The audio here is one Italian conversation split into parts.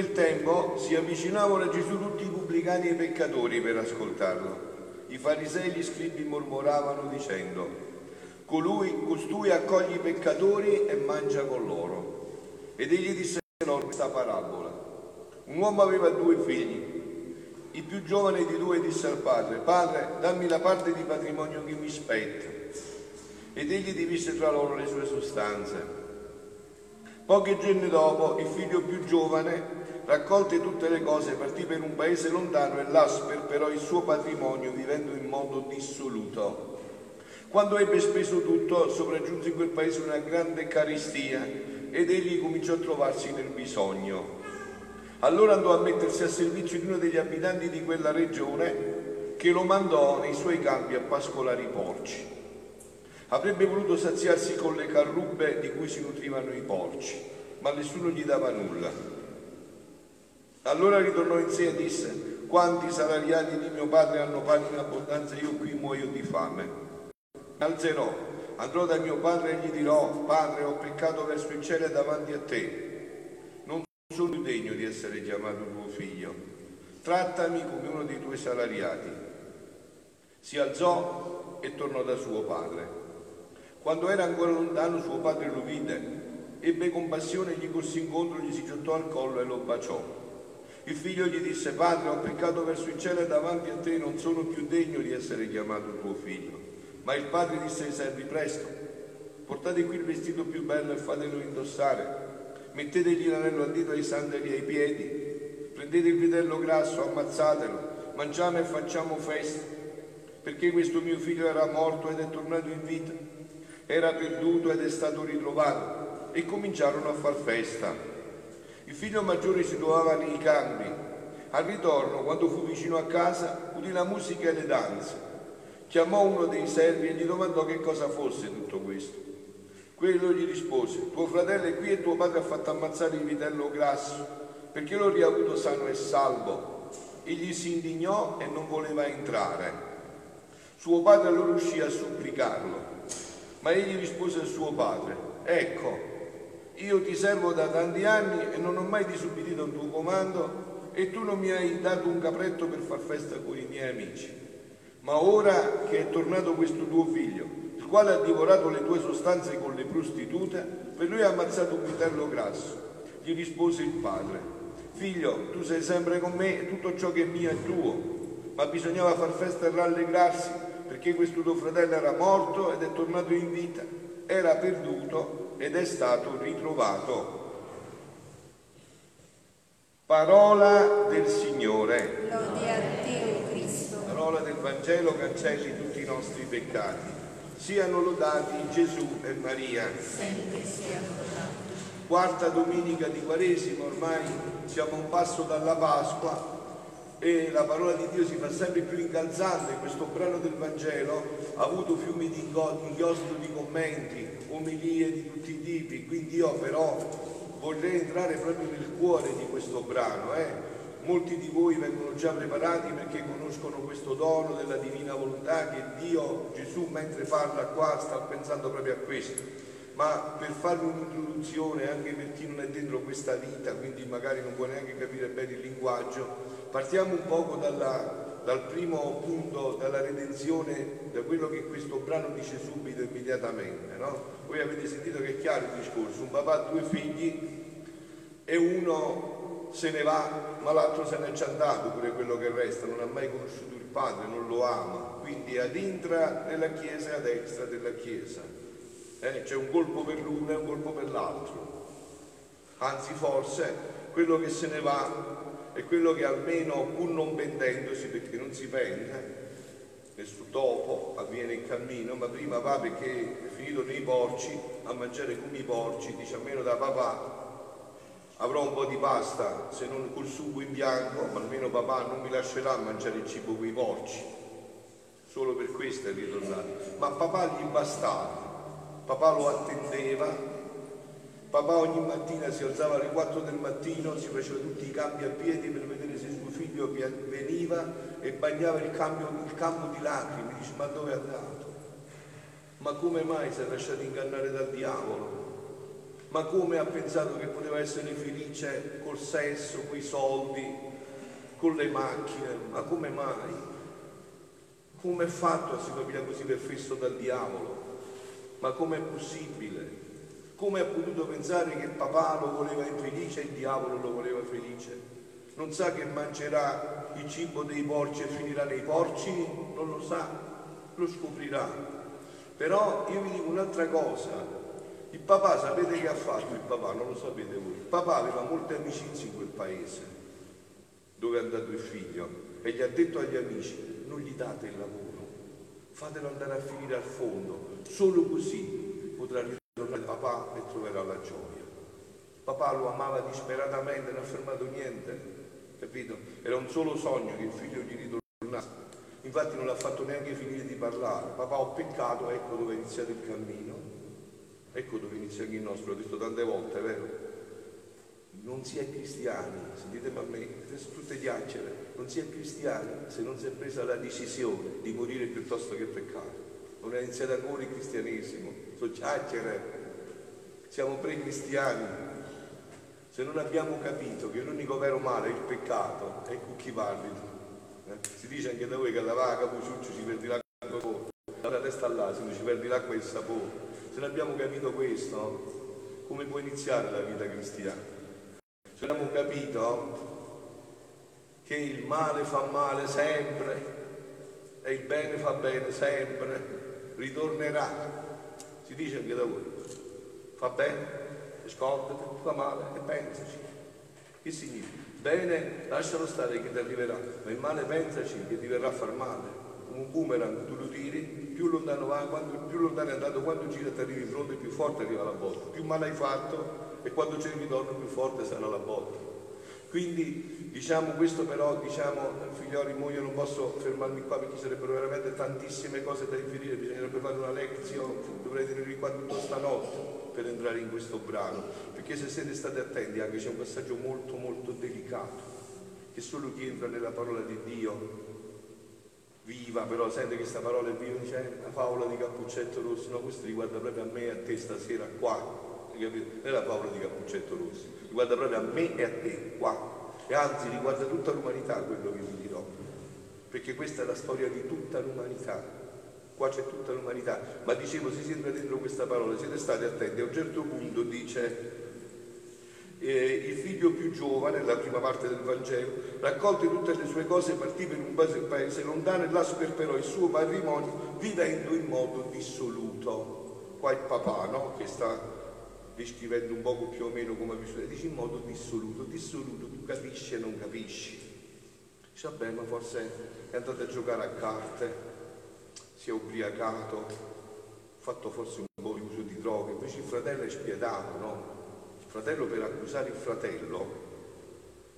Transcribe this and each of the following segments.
quel tempo si avvicinavano a Gesù tutti i pubblicani e i peccatori per ascoltarlo. I farisei e gli scribi mormoravano dicendo, Colui, costui accoglie i peccatori e mangia con loro. Ed egli disse loro questa parabola. Un uomo aveva due figli. Il più giovane di due disse al padre, Padre, dammi la parte di patrimonio che mi spetta ed egli divise tra loro le sue sostanze. Pochi giorni dopo il figlio più giovane, raccolte tutte le cose, partì per un paese lontano e là sperperò il suo patrimonio vivendo in modo dissoluto. Quando ebbe speso tutto, sopraggiunse in quel paese una grande caristia ed egli cominciò a trovarsi nel bisogno. Allora andò a mettersi a servizio di uno degli abitanti di quella regione che lo mandò nei suoi campi a pascolare i porci. Avrebbe voluto saziarsi con le carrubbe di cui si nutrivano i porci, ma nessuno gli dava nulla. Allora ritornò in sé e disse, quanti salariati di mio padre hanno pane in abbondanza, io qui muoio di fame. Alzerò, andrò da mio padre e gli dirò, padre, ho peccato verso il cielo davanti a te. Non sono più degno di essere chiamato tuo figlio. Trattami come uno dei tuoi salariati. Si alzò e tornò da suo padre. Quando era ancora lontano suo padre lo vide, ebbe compassione, gli corse incontro, gli si gettò al collo e lo baciò. Il figlio gli disse, padre, ho peccato verso il cielo e davanti a te non sono più degno di essere chiamato tuo figlio. Ma il padre disse ai servi, presto, portate qui il vestito più bello e fatelo indossare. Mettetegli l'anello al dito ai sandali ai piedi, prendete il vitello grasso, ammazzatelo, mangiamo e facciamo festa, perché questo mio figlio era morto ed è tornato in vita era perduto ed è stato ritrovato e cominciarono a far festa. Il figlio maggiore si trovava nei campi. Al ritorno, quando fu vicino a casa, udì la musica e le danze. Chiamò uno dei servi e gli domandò che cosa fosse tutto questo. Quello gli rispose, tuo fratello è qui e tuo padre ha fatto ammazzare il vitello grasso, perché l'ho riavuto sano e salvo. Egli si indignò e non voleva entrare. Suo padre allora uscì a supplicarlo. Ma egli rispose al suo padre, ecco, io ti servo da tanti anni e non ho mai disubbidito un tuo comando e tu non mi hai dato un capretto per far festa con i miei amici. Ma ora che è tornato questo tuo figlio, il quale ha divorato le tue sostanze con le prostitute, per lui ha ammazzato un vitello grasso. Gli rispose il padre, figlio, tu sei sempre con me e tutto ciò che è mio è tuo, ma bisognava far festa e rallegrarsi perché questo tuo fratello era morto ed è tornato in vita, era perduto ed è stato ritrovato. Parola del Signore. Lode a te, Cristo. Parola del Vangelo cancelli tutti i nostri peccati. Siano lodati Gesù e Maria. Sempre siano lodati. Quarta domenica di Quaresima, ormai siamo un passo dalla Pasqua e la parola di Dio si fa sempre più incalzante, questo brano del Vangelo ha avuto fiumi di inchiostro di commenti, omilie di tutti i tipi, quindi io però vorrei entrare proprio nel cuore di questo brano. Eh? Molti di voi vengono già preparati perché conoscono questo dono della divina volontà che Dio, Gesù, mentre parla qua, sta pensando proprio a questo ma per farvi un'introduzione anche per chi non è dentro questa vita, quindi magari non può neanche capire bene il linguaggio, partiamo un poco dalla, dal primo punto, dalla redenzione, da quello che questo brano dice subito, immediatamente. No? Voi avete sentito che è chiaro il discorso, un papà ha due figli e uno se ne va, ma l'altro se n'è già andato, pure quello che resta, non ha mai conosciuto il padre, non lo ama, quindi ad intra della Chiesa e ad extra della Chiesa. Eh, c'è un colpo per l'uno e un colpo per l'altro. Anzi, forse quello che se ne va è quello che almeno pur non pentendosi, perché non si pente, questo dopo avviene il cammino, ma prima va perché è finito nei porci a mangiare come i porci, dice almeno da papà avrò un po' di pasta, se non col sugo in bianco, ma almeno papà non mi lascerà mangiare il cibo con i porci. Solo per questo è ritornato. Ma papà gli bastava, papà lo attendeva Papà ogni mattina si alzava alle 4 del mattino, si faceva tutti i campi a piedi per vedere se suo figlio veniva e bagnava il, cambio, il campo di lacrime. Dice, ma dove è andato? Ma come mai si è lasciato ingannare dal diavolo? Ma come ha pensato che poteva essere felice col sesso, coi soldi, con le macchine? Ma come mai? Come è fatto a si capire così perfetto dal diavolo? Ma com'è possibile? Come ha potuto pensare che papà lo voleva infelice e il diavolo lo voleva felice? Non sa che mangerà il cibo dei porci e finirà nei porci? Non lo sa, lo scoprirà. Però io vi dico un'altra cosa. Il papà, sapete che ha fatto il papà? Non lo sapete voi. Il papà aveva molte amicizie in quel paese dove è andato il figlio e gli ha detto agli amici, non gli date il lavoro, fatelo andare a finire al fondo, solo così potrà ritornare papà e troverà la gioia. Papà lo amava disperatamente, non ha fermato niente, capito? Era un solo sogno che il figlio gli ritornasse. Infatti non l'ha fatto neanche finire di parlare. Papà ho peccato, ecco dove è iniziato il cammino. Ecco dove inizia il nostro, l'ho detto tante volte, vero? Non si è cristiani, sentitemi a me, tutte chiacchiere, non si è cristiani se non si è presa la decisione di morire piuttosto che peccare. Non è iniziato ancora il cristianesimo, sono chiacchiere. Siamo pre-cristiani, se non abbiamo capito che l'unico vero male è il peccato, ecco chi tu. Eh? Si dice anche da voi che la vaca, Puciuccio, ci perdi l'acqua la testa all'asino, ci perdi l'acqua e il sapore. Se non abbiamo capito questo, come può iniziare la vita cristiana? Se non abbiamo capito che il male fa male sempre e il bene fa bene sempre, ritornerà. Si dice anche da voi. Fa bene? scordati, fa male e pensaci. Che significa? Bene, lascialo stare che ti arriverà, ma il male pensaci che ti verrà a far male. Un boomerang, tu lo tiri, più lontano va, quando, più lontano è andato, quando gira ti arrivi in fronte, più forte arriva la botta. Più male hai fatto e quando c'è il ritorno più forte sarà la botta. Quindi diciamo questo però, diciamo, figlioli, mo io non posso fermarmi qua perché sarebbero veramente tantissime cose da riferire, bisognerebbe fare una lezione, dovrei tenere qua tutta stanotte per entrare in questo brano, perché se siete stati attenti anche c'è un passaggio molto molto delicato, che solo chi entra nella parola di Dio viva, però sente che questa parola è viva, dice la favola di Cappuccetto Rosso, no, questo riguarda proprio a me e a te stasera qua, non è la favola di Cappuccetto Rosso, riguarda proprio a me e a te qua, e anzi riguarda tutta l'umanità quello che vi dirò, perché questa è la storia di tutta l'umanità. Qua c'è tutta l'umanità, ma dicevo se si entra dentro questa parola, siete stati attenti, a un certo punto dice eh, il figlio più giovane, nella prima parte del Vangelo, raccolte tutte le sue cose, partì per un paese lontano e là sperperò il suo patrimonio vivendo in modo dissoluto. Qua il papà, no? Che sta descrivendo un poco più o meno come vissuto, dice in modo dissoluto, dissoluto, tu capisci e non capisci. Dice, vabbè, ma forse è andato a giocare a carte, si è ubriacato, fatto forse un po' di uso di droghe, invece il fratello è spietato, no? Il fratello per accusare il fratello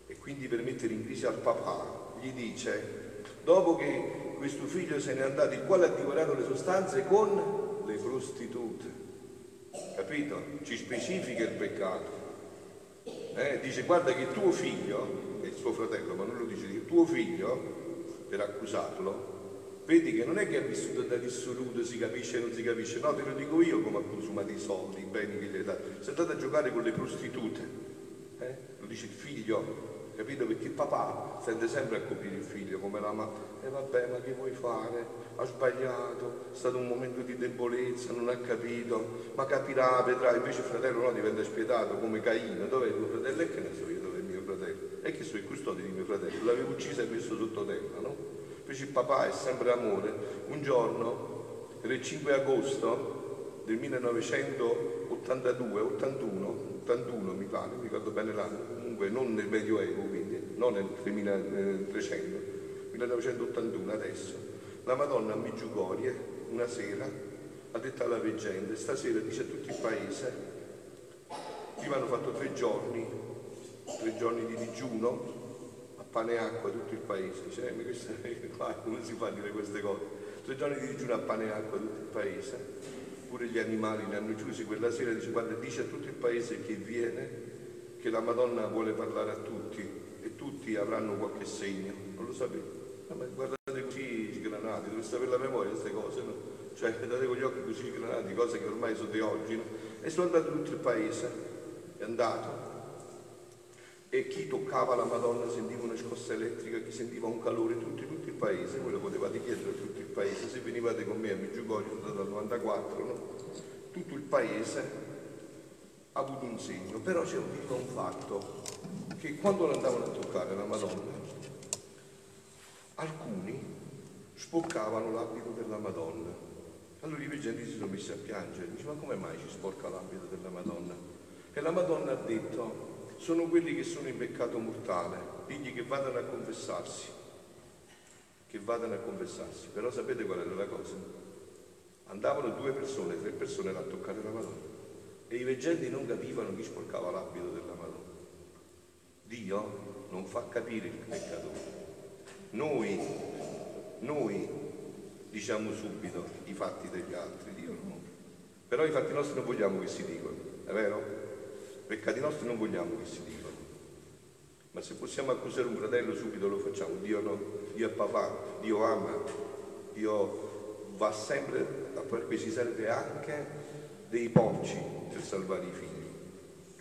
e quindi per mettere in crisi al papà, gli dice, dopo che questo figlio se n'è andato, il quale ha divorato le sostanze con le prostitute. Capito? Ci specifica il peccato. Eh, dice guarda che tuo figlio, è il suo fratello, ma non lo dice, che tuo figlio, per accusarlo, Vedi che non è che ha vissuto da dissoluto, si capisce e non si capisce, no, te lo dico io come ha consumato i soldi, i beni che gli hai dato. Sei andato a giocare con le prostitute, eh? lo dice il figlio, capito? Perché il papà sente sempre a coprire il figlio come la mamma, e eh vabbè, ma che vuoi fare? Ha sbagliato, è stato un momento di debolezza, non ha capito, ma capirà, vedrà, invece il fratello no, diventa spietato come Caino, dov'è tuo fratello? E che ne so io dov'è il mio fratello? E che sono i custodi di mio fratello, l'avevo ucciso e messo sottoterra, no? Invece il papà è sempre amore. Un giorno, il 5 agosto del 1982, 81, 81 mi pare, mi ricordo bene l'anno, comunque non nel Medioevo, quindi non nel 2300, 1981 adesso, la Madonna a Migiugorie una sera ha detto alla veggente, stasera dice a tutto il paese, prima hanno fatto tre giorni, tre giorni di digiuno, pane e acqua tutto il paese. Eh, ma questo, qua, come si fa a dire queste cose? Tre giorni di digiuno a pane e acqua tutto il paese. Pure gli animali li hanno chiusi quella sera, dice, guarda, dice a tutto il paese che viene che la Madonna vuole parlare a tutti e tutti avranno qualche segno. Non lo sapete? Ma guardate così sgranati, dovreste avere la memoria queste cose, no? cioè vedete con gli occhi così granati, cose che ormai sono di oggi, no? e sono andato tutto il paese, è andato. E chi toccava la Madonna sentiva una scossa elettrica, chi sentiva un calore, tutto, tutto il paese, voi lo potevate chiedere a tutto il paese, se venivate con me a Meggiugorio, sono andato al 94, no? tutto il paese ha avuto un segno, però c'è un, un fatto, che quando andavano a toccare la Madonna, alcuni sporcavano l'abito della Madonna. Allora i veggenti si sono messi a piangere, dice ma come mai ci sporca l'abito della Madonna? E la Madonna ha detto, sono quelli che sono in peccato mortale, digli che vadano a confessarsi, che vadano a confessarsi. Però sapete qual era la cosa? Andavano due persone, tre persone a toccare la Madonna e i veggenti non capivano chi sporcava l'abito della Madonna. Dio non fa capire il peccatore. Noi, noi diciamo subito i fatti degli altri, Dio no. Però i fatti nostri non vogliamo che si dicono, è vero? Peccati nostri non vogliamo che si dicono. Ma se possiamo accusare un fratello subito lo facciamo. Dio no, Dio è papà, Dio ama, Dio va sempre, perché si serve anche dei porci per salvare i figli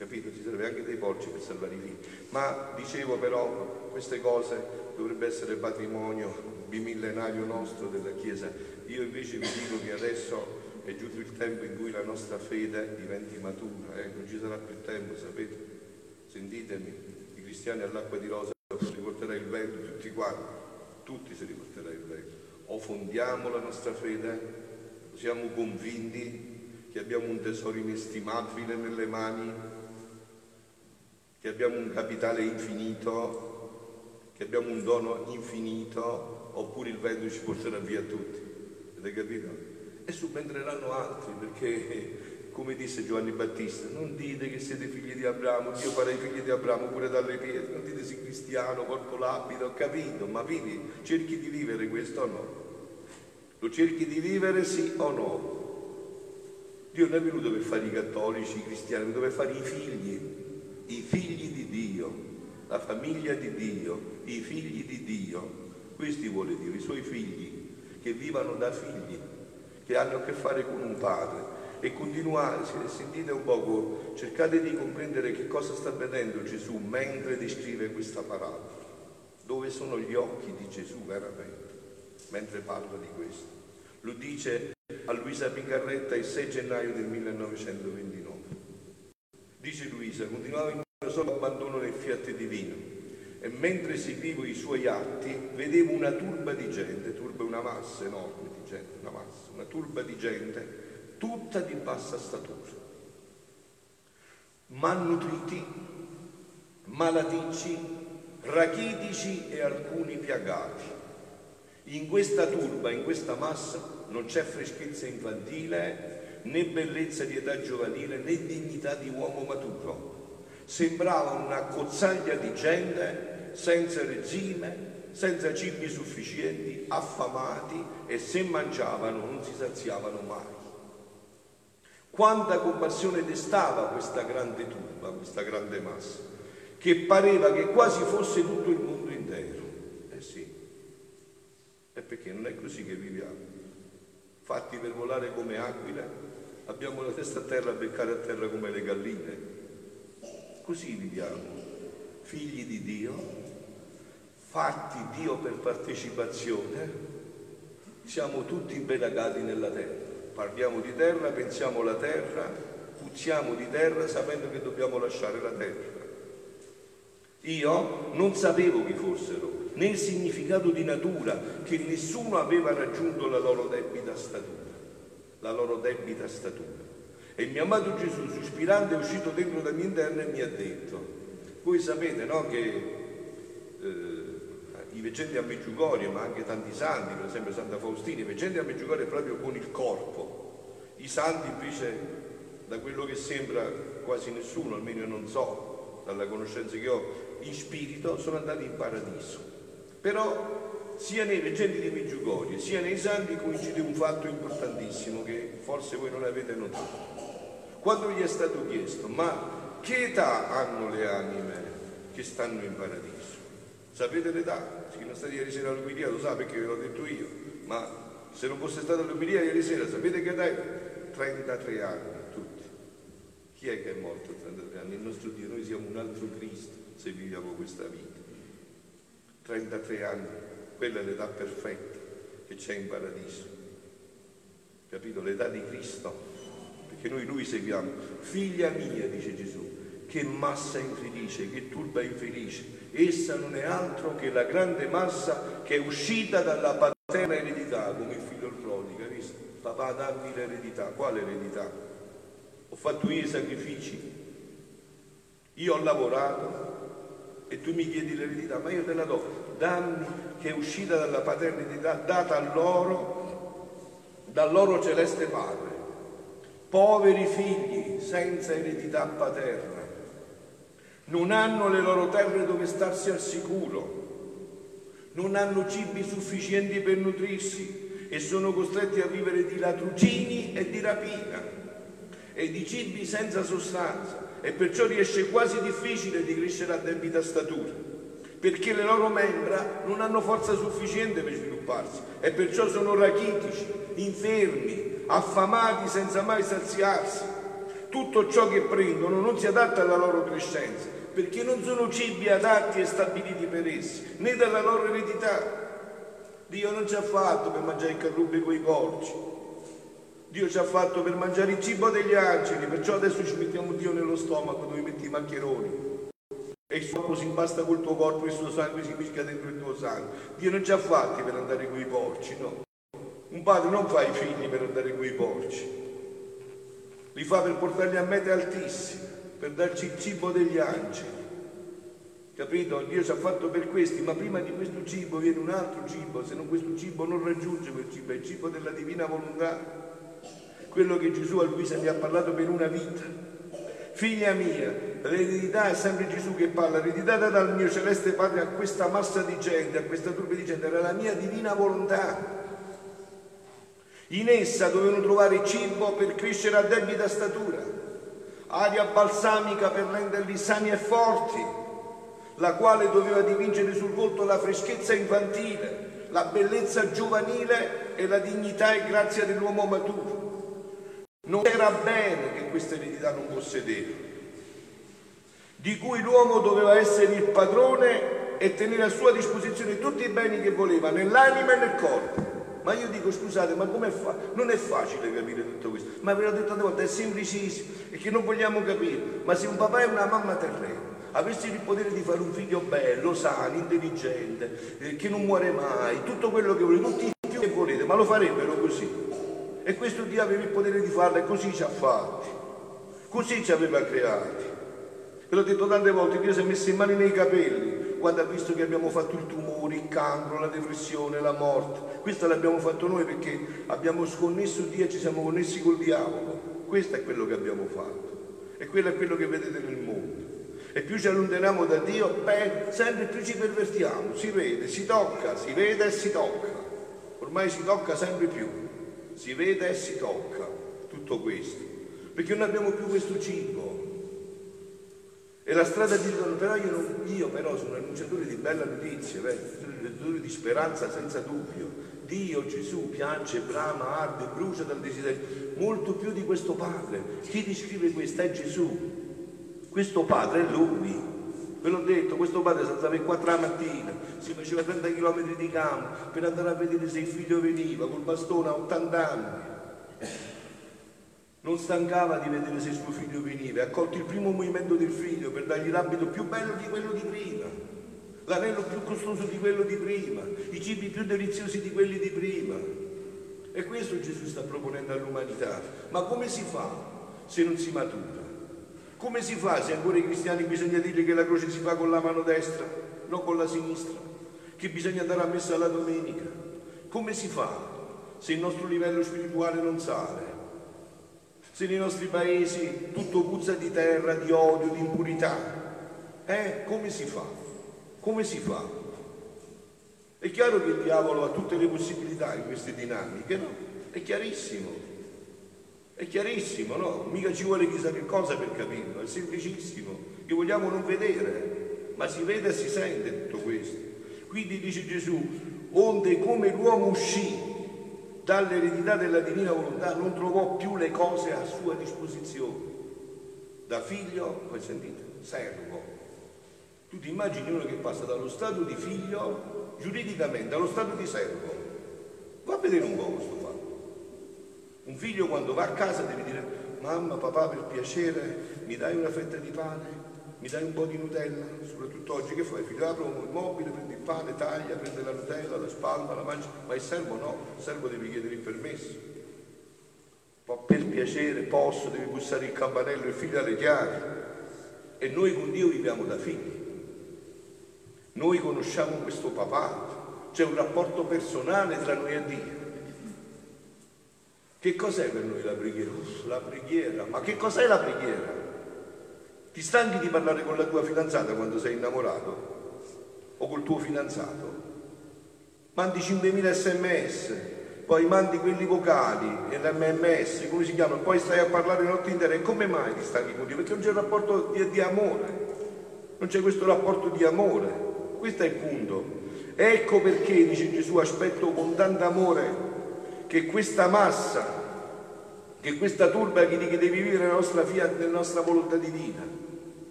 capito? Ci serve anche dei porci per salvare i figli. Ma dicevo però, queste cose dovrebbe essere patrimonio bimillenario nostro della Chiesa. Io invece vi dico che adesso è giunto il tempo in cui la nostra fede diventi matura, eh? non ci sarà più tempo, sapete? Sentitemi, cristiani all'acqua di rosa si riporterà il vento, tutti quanti, tutti si riporterà il vento. O fondiamo la nostra fede, siamo convinti che abbiamo un tesoro inestimabile nelle mani che abbiamo un capitale infinito, che abbiamo un dono infinito, oppure il vento ci porterà via tutti. Avete capito? E subentreranno altri, perché, come disse Giovanni Battista, non dite che siete figli di Abramo, Dio farà i figli di Abramo pure dalle pietre, non dite sei cristiano, porto l'abito, ho capito, ma vivi, cerchi di vivere questo o no? Lo cerchi di vivere sì o no? Dio non è venuto per fare i cattolici, i cristiani, è venuto per fare i figli i figli di Dio, la famiglia di Dio, i figli di Dio. Questi vuole dire, i suoi figli, che vivano da figli, che hanno a che fare con un padre. E continuate, sentite un poco, cercate di comprendere che cosa sta vedendo Gesù mentre descrive questa parabola. Dove sono gli occhi di Gesù veramente, mentre parla di questo. Lo dice a Luisa Picarretta il 6 gennaio del 1929. Dice Luisa, continuava in solo abbandono nel fiat divino e mentre seguivo i suoi atti vedevo una turba di gente, turba è una massa enorme di gente, una massa, una turba di gente tutta di bassa statura, malnutriti, malaticci, rachitici e alcuni piagati. In questa turba, in questa massa, non c'è freschezza infantile, né bellezza di età giovanile né dignità di uomo maturo. Sembrava una cozzaglia di gente senza regime, senza cibi sufficienti, affamati e se mangiavano non si saziavano mai. Quanta compassione destava questa grande turba, questa grande massa, che pareva che quasi fosse tutto il mondo intero. Eh sì, è perché non è così che viviamo, fatti per volare come aquile, abbiamo la testa a terra a beccare a terra come le galline. Così viviamo, figli di Dio, fatti Dio per partecipazione, siamo tutti belagati nella terra. Parliamo di terra, pensiamo alla terra, puzziamo di terra sapendo che dobbiamo lasciare la terra. Io non sapevo chi fossero, né il significato di natura, che nessuno aveva raggiunto la loro debita statura la loro debita statura. E mio amato Gesù, sospirando, è uscito dentro da mio interno e mi ha detto, voi sapete no, che eh, i veggenti a Meggiugorie, ma anche tanti santi, per esempio Santa Faustina, i veggenti a Meggiugorie proprio con il corpo, i santi invece, da quello che sembra quasi nessuno, almeno io non so, dalla conoscenza che ho, in spirito, sono andati in paradiso. Però sia nei veggenti di Meggiugorie sia nei santi coincide un fatto importantissimo che forse voi non avete notato. Quando gli è stato chiesto, ma che età hanno le anime che stanno in paradiso? Sapete l'età? Chi non sta ieri sera all'Umidia lo sa perché ve l'ho detto io, ma Se non fosse stata l'omelia ieri sera, sapete che dai? 33 anni, tutti. Chi è che è morto a 33 anni? Il nostro Dio, noi siamo un altro Cristo se viviamo questa vita. 33 anni, quella è l'età perfetta che c'è in paradiso. Capito? L'età di Cristo. Perché noi Lui seguiamo. Figlia mia, dice Gesù, che massa infelice, che turba infelice. Essa non è altro che la grande massa che è uscita dalla paterna eredità, come il figlio prodigo, hai visto? Papà dammi l'eredità, quale eredità? Ho fatto io i sacrifici, io ho lavorato e tu mi chiedi l'eredità, ma io te la do, dammi che è uscita dalla paterna eredità, data a loro, dal loro celeste Padre. Poveri figli senza eredità paterna non hanno le loro terre dove starsi al sicuro, non hanno cibi sufficienti per nutrirsi e sono costretti a vivere di latrucini e di rapina e di cibi senza sostanza e perciò riesce quasi difficile di crescere a debita statura perché le loro membra non hanno forza sufficiente per svilupparsi e perciò sono rachitici, infermi, affamati senza mai saziarsi. Tutto ciò che prendono non si adatta alla loro crescenza perché non sono cibi adatti e stabiliti per essi, né dalla loro eredità. Dio non ci ha fatto per mangiare il carrubbe con i porci. Dio ci ha fatto per mangiare il cibo degli angeli, perciò adesso ci mettiamo Dio nello stomaco dove metti i maccheroni. E il suo si impasta col tuo corpo il suo sangue si mischia dentro il tuo sangue. Dio non ci ha fatti per andare con i porci, no. Un padre non fa i figli per andare con i porci, li fa per portarli a mete altissime per darci il cibo degli angeli. Capito? Dio ci ha fatto per questi, ma prima di questo cibo viene un altro cibo, se non questo cibo non raggiunge quel cibo, è il cibo della divina volontà, quello che Gesù a Luisa gli ha parlato per una vita. Figlia mia, l'eredità è sempre Gesù che parla, l'eredità data dal mio celeste Padre a questa massa di gente, a questa turba di gente, era la mia divina volontà. In essa dovevano trovare cibo per crescere a debita statura aria balsamica per renderli sani e forti, la quale doveva dipingere sul volto la freschezza infantile, la bellezza giovanile e la dignità e grazia dell'uomo maturo. Non era bene che questa eredità non possedeva, di cui l'uomo doveva essere il padrone e tenere a sua disposizione tutti i beni che voleva, nell'anima e nel corpo. Ma io dico scusate, ma come fa? Non è facile capire tutto questo. Ma ve l'ho detto tante volte, è semplicissimo e che non vogliamo capire. Ma se un papà e una mamma terrena avessero il potere di fare un figlio bello, sano, intelligente, eh, che non muore mai, tutto quello che volete, tutti i figli che volete, ma lo farebbero così. E questo Dio aveva il potere di farlo e così ci ha fatti. Così ci aveva creati. Ve l'ho detto tante volte, Dio si è messo in mani nei capelli quando ha visto che abbiamo fatto il tumore, il cancro, la depressione, la morte. Questo l'abbiamo fatto noi perché abbiamo sconnesso Dio e ci siamo connessi col diavolo. Questo è quello che abbiamo fatto. E quello è quello che vedete nel mondo. E più ci allontaniamo da Dio, beh, sempre più ci pervertiamo. Si vede, si tocca, si vede e si tocca. Ormai si tocca sempre più. Si vede e si tocca tutto questo. Perché non abbiamo più questo cibo e la strada di ritorno, però io, non, io però sono annunciatore di bella notizia, annunciatore di speranza senza dubbio. Dio, Gesù piange, brama, arde, brucia dal desiderio, molto più di questo Padre. Chi descrive questo è Gesù. Questo Padre è Lui. Ve l'ho detto, questo padre alzava alle 4 la mattina, si faceva 30 km di campo per andare a vedere se il figlio veniva col bastone a 80 anni non stancava di vedere se suo figlio veniva, ha colto il primo movimento del figlio per dargli l'abito più bello di quello di prima, l'anello più costoso di quello di prima, i cibi più deliziosi di quelli di prima. E questo Gesù sta proponendo all'umanità. Ma come si fa se non si matura? Come si fa se ancora i cristiani bisogna dire che la croce si fa con la mano destra, non con la sinistra? Che bisogna andare a messa la domenica? Come si fa se il nostro livello spirituale non sale? Se nei nostri paesi tutto puzza di terra, di odio, di impurità, eh, come si fa? Come si fa? È chiaro che il diavolo ha tutte le possibilità in queste dinamiche, no? È chiarissimo. È chiarissimo, no? Mica ci vuole chissà che cosa per capirlo, è semplicissimo, che vogliamo non vedere, ma si vede e si sente tutto questo. Quindi dice Gesù, onde come l'uomo uscì dall'eredità della divina volontà non trovò più le cose a sua disposizione. Da figlio, poi sentite, servo. Tu ti immagini uno che passa dallo stato di figlio giuridicamente allo stato di servo. Va a vedere un po' questo fatto. Un figlio quando va a casa deve dire mamma, papà, per piacere, mi dai una fetta di pane? Mi dai un po' di Nutella, soprattutto oggi che fai? Figlio, apro il mobile, prendi il pane, taglia, prende la Nutella, la spalma, la mangia, ma il servo no, il servo devi chiedere il permesso. Ma per piacere posso, devi bussare il campanello, il figlio alle chiavi. E noi con Dio viviamo da figli. Noi conosciamo questo papà, c'è un rapporto personale tra noi e Dio. Che cos'è per noi la preghiera? Uff, la preghiera, ma che cos'è la preghiera? Ti stanchi di parlare con la tua fidanzata quando sei innamorato? O col tuo fidanzato? Mandi 5.000 sms, poi mandi quelli vocali, l'MMS, come si chiama, poi stai a parlare notte intera. E come mai ti stanchi con Dio? Perché non c'è un rapporto di, di amore, non c'è questo rapporto di amore. Questo è il punto. Ecco perché, dice Gesù, aspetto con tanto amore che questa massa che questa turba che devi vivere nella nostra, fiat, nella nostra volontà divina.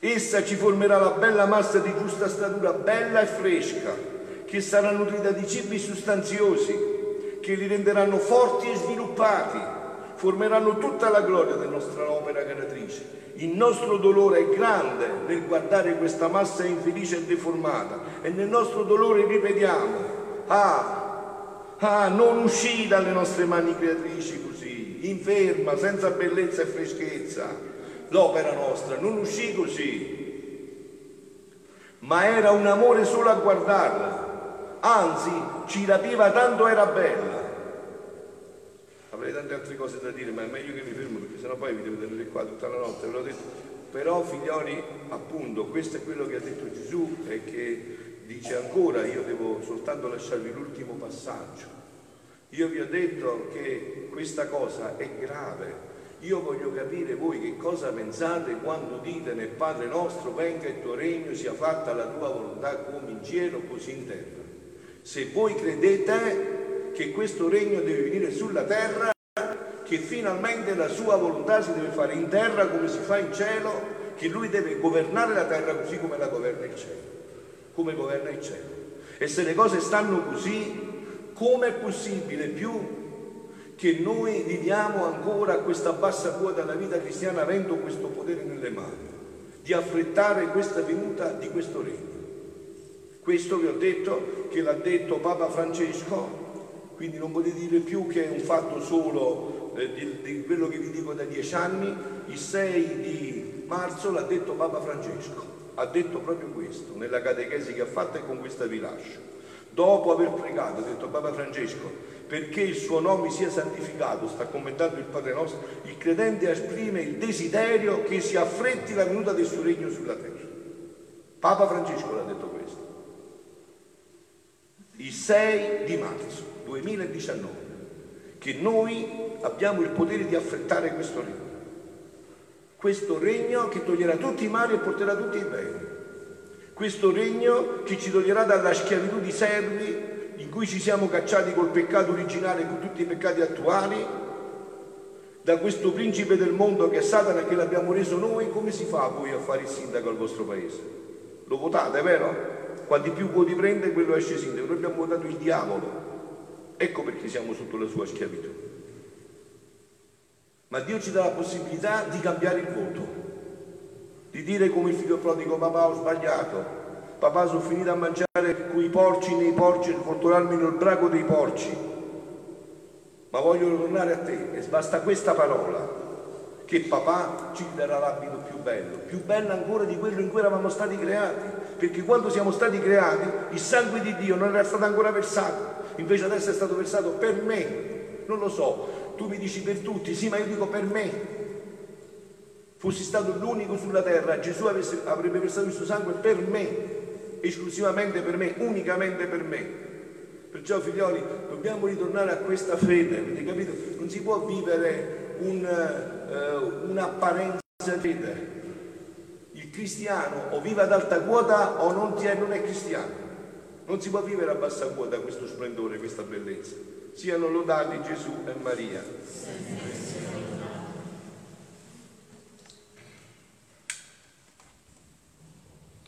Essa ci formerà la bella massa di giusta statura, bella e fresca, che sarà nutrita di cibi sostanziosi, che li renderanno forti e sviluppati, formeranno tutta la gloria della nostra opera creatrice. Il nostro dolore è grande nel guardare questa massa infelice e deformata e nel nostro dolore ripetiamo, ah, ah, non uscì dalle nostre mani creatrici inferma, senza bellezza e freschezza, l'opera nostra, non uscì così, ma era un amore solo a guardarla, anzi ci rapiva tanto era bella. Avrei tante altre cose da dire, ma è meglio che mi fermo perché sennò poi vi devo tenere qua tutta la notte, ve l'ho detto. Però figlioli, appunto, questo è quello che ha detto Gesù e che dice ancora, io devo soltanto lasciarvi l'ultimo passaggio io vi ho detto che questa cosa è grave. Io voglio capire voi che cosa pensate quando dite nel Padre nostro venga il tuo regno, sia fatta la tua volontà come in cielo così in terra. Se voi credete che questo regno deve venire sulla terra, che finalmente la sua volontà si deve fare in terra come si fa in cielo, che lui deve governare la terra così come la governa il cielo, come governa il cielo. E se le cose stanno così, come è possibile più che noi viviamo ancora questa bassa quota della vita cristiana avendo questo potere nelle mani, di affrettare questa venuta di questo regno? Questo vi ho detto che l'ha detto Papa Francesco, quindi non potete dire più che è un fatto solo eh, di, di quello che vi dico da dieci anni, il 6 di marzo l'ha detto Papa Francesco, ha detto proprio questo nella catechesi che ha fatto e con questa vi lascio. Dopo aver pregato, ha detto Papa Francesco, perché il suo nome sia santificato, sta commentando il Padre nostro, il credente esprime il desiderio che si affretti la venuta del suo regno sulla terra. Papa Francesco l'ha detto questo. Il 6 di marzo 2019, che noi abbiamo il potere di affrettare questo regno. Questo regno che toglierà tutti i mali e porterà tutti i beni questo regno che ci toglierà dalla schiavitù di servi in cui ci siamo cacciati col peccato originale e con tutti i peccati attuali, da questo principe del mondo che è Satana che l'abbiamo reso noi, come si fa voi a fare il sindaco al vostro paese? Lo votate, vero? Quanti più voti prende, quello esce sindaco. Noi abbiamo votato il diavolo. Ecco perché siamo sotto la sua schiavitù. Ma Dio ci dà la possibilità di cambiare il voto di dire come il figlio prodigo papà ho sbagliato, papà sono finito a mangiare con i porci nei porci, portarmi nel braco dei porci, ma voglio tornare a te e basta questa parola che papà ci darà l'abito più bello, più bello ancora di quello in cui eravamo stati creati, perché quando siamo stati creati il sangue di Dio non era stato ancora versato, invece adesso è stato versato per me, non lo so, tu mi dici per tutti, sì ma io dico per me, fossi stato l'unico sulla terra, Gesù avesse, avrebbe versato il suo sangue per me, esclusivamente per me, unicamente per me. Perciò figlioli, dobbiamo ritornare a questa fede, avete capito? Non si può vivere un, uh, un'apparenza di fede. Il cristiano o vive ad alta quota o non, è, non è cristiano. Non si può vivere a bassa quota questo splendore, questa bellezza. Siano lodati Gesù e Maria.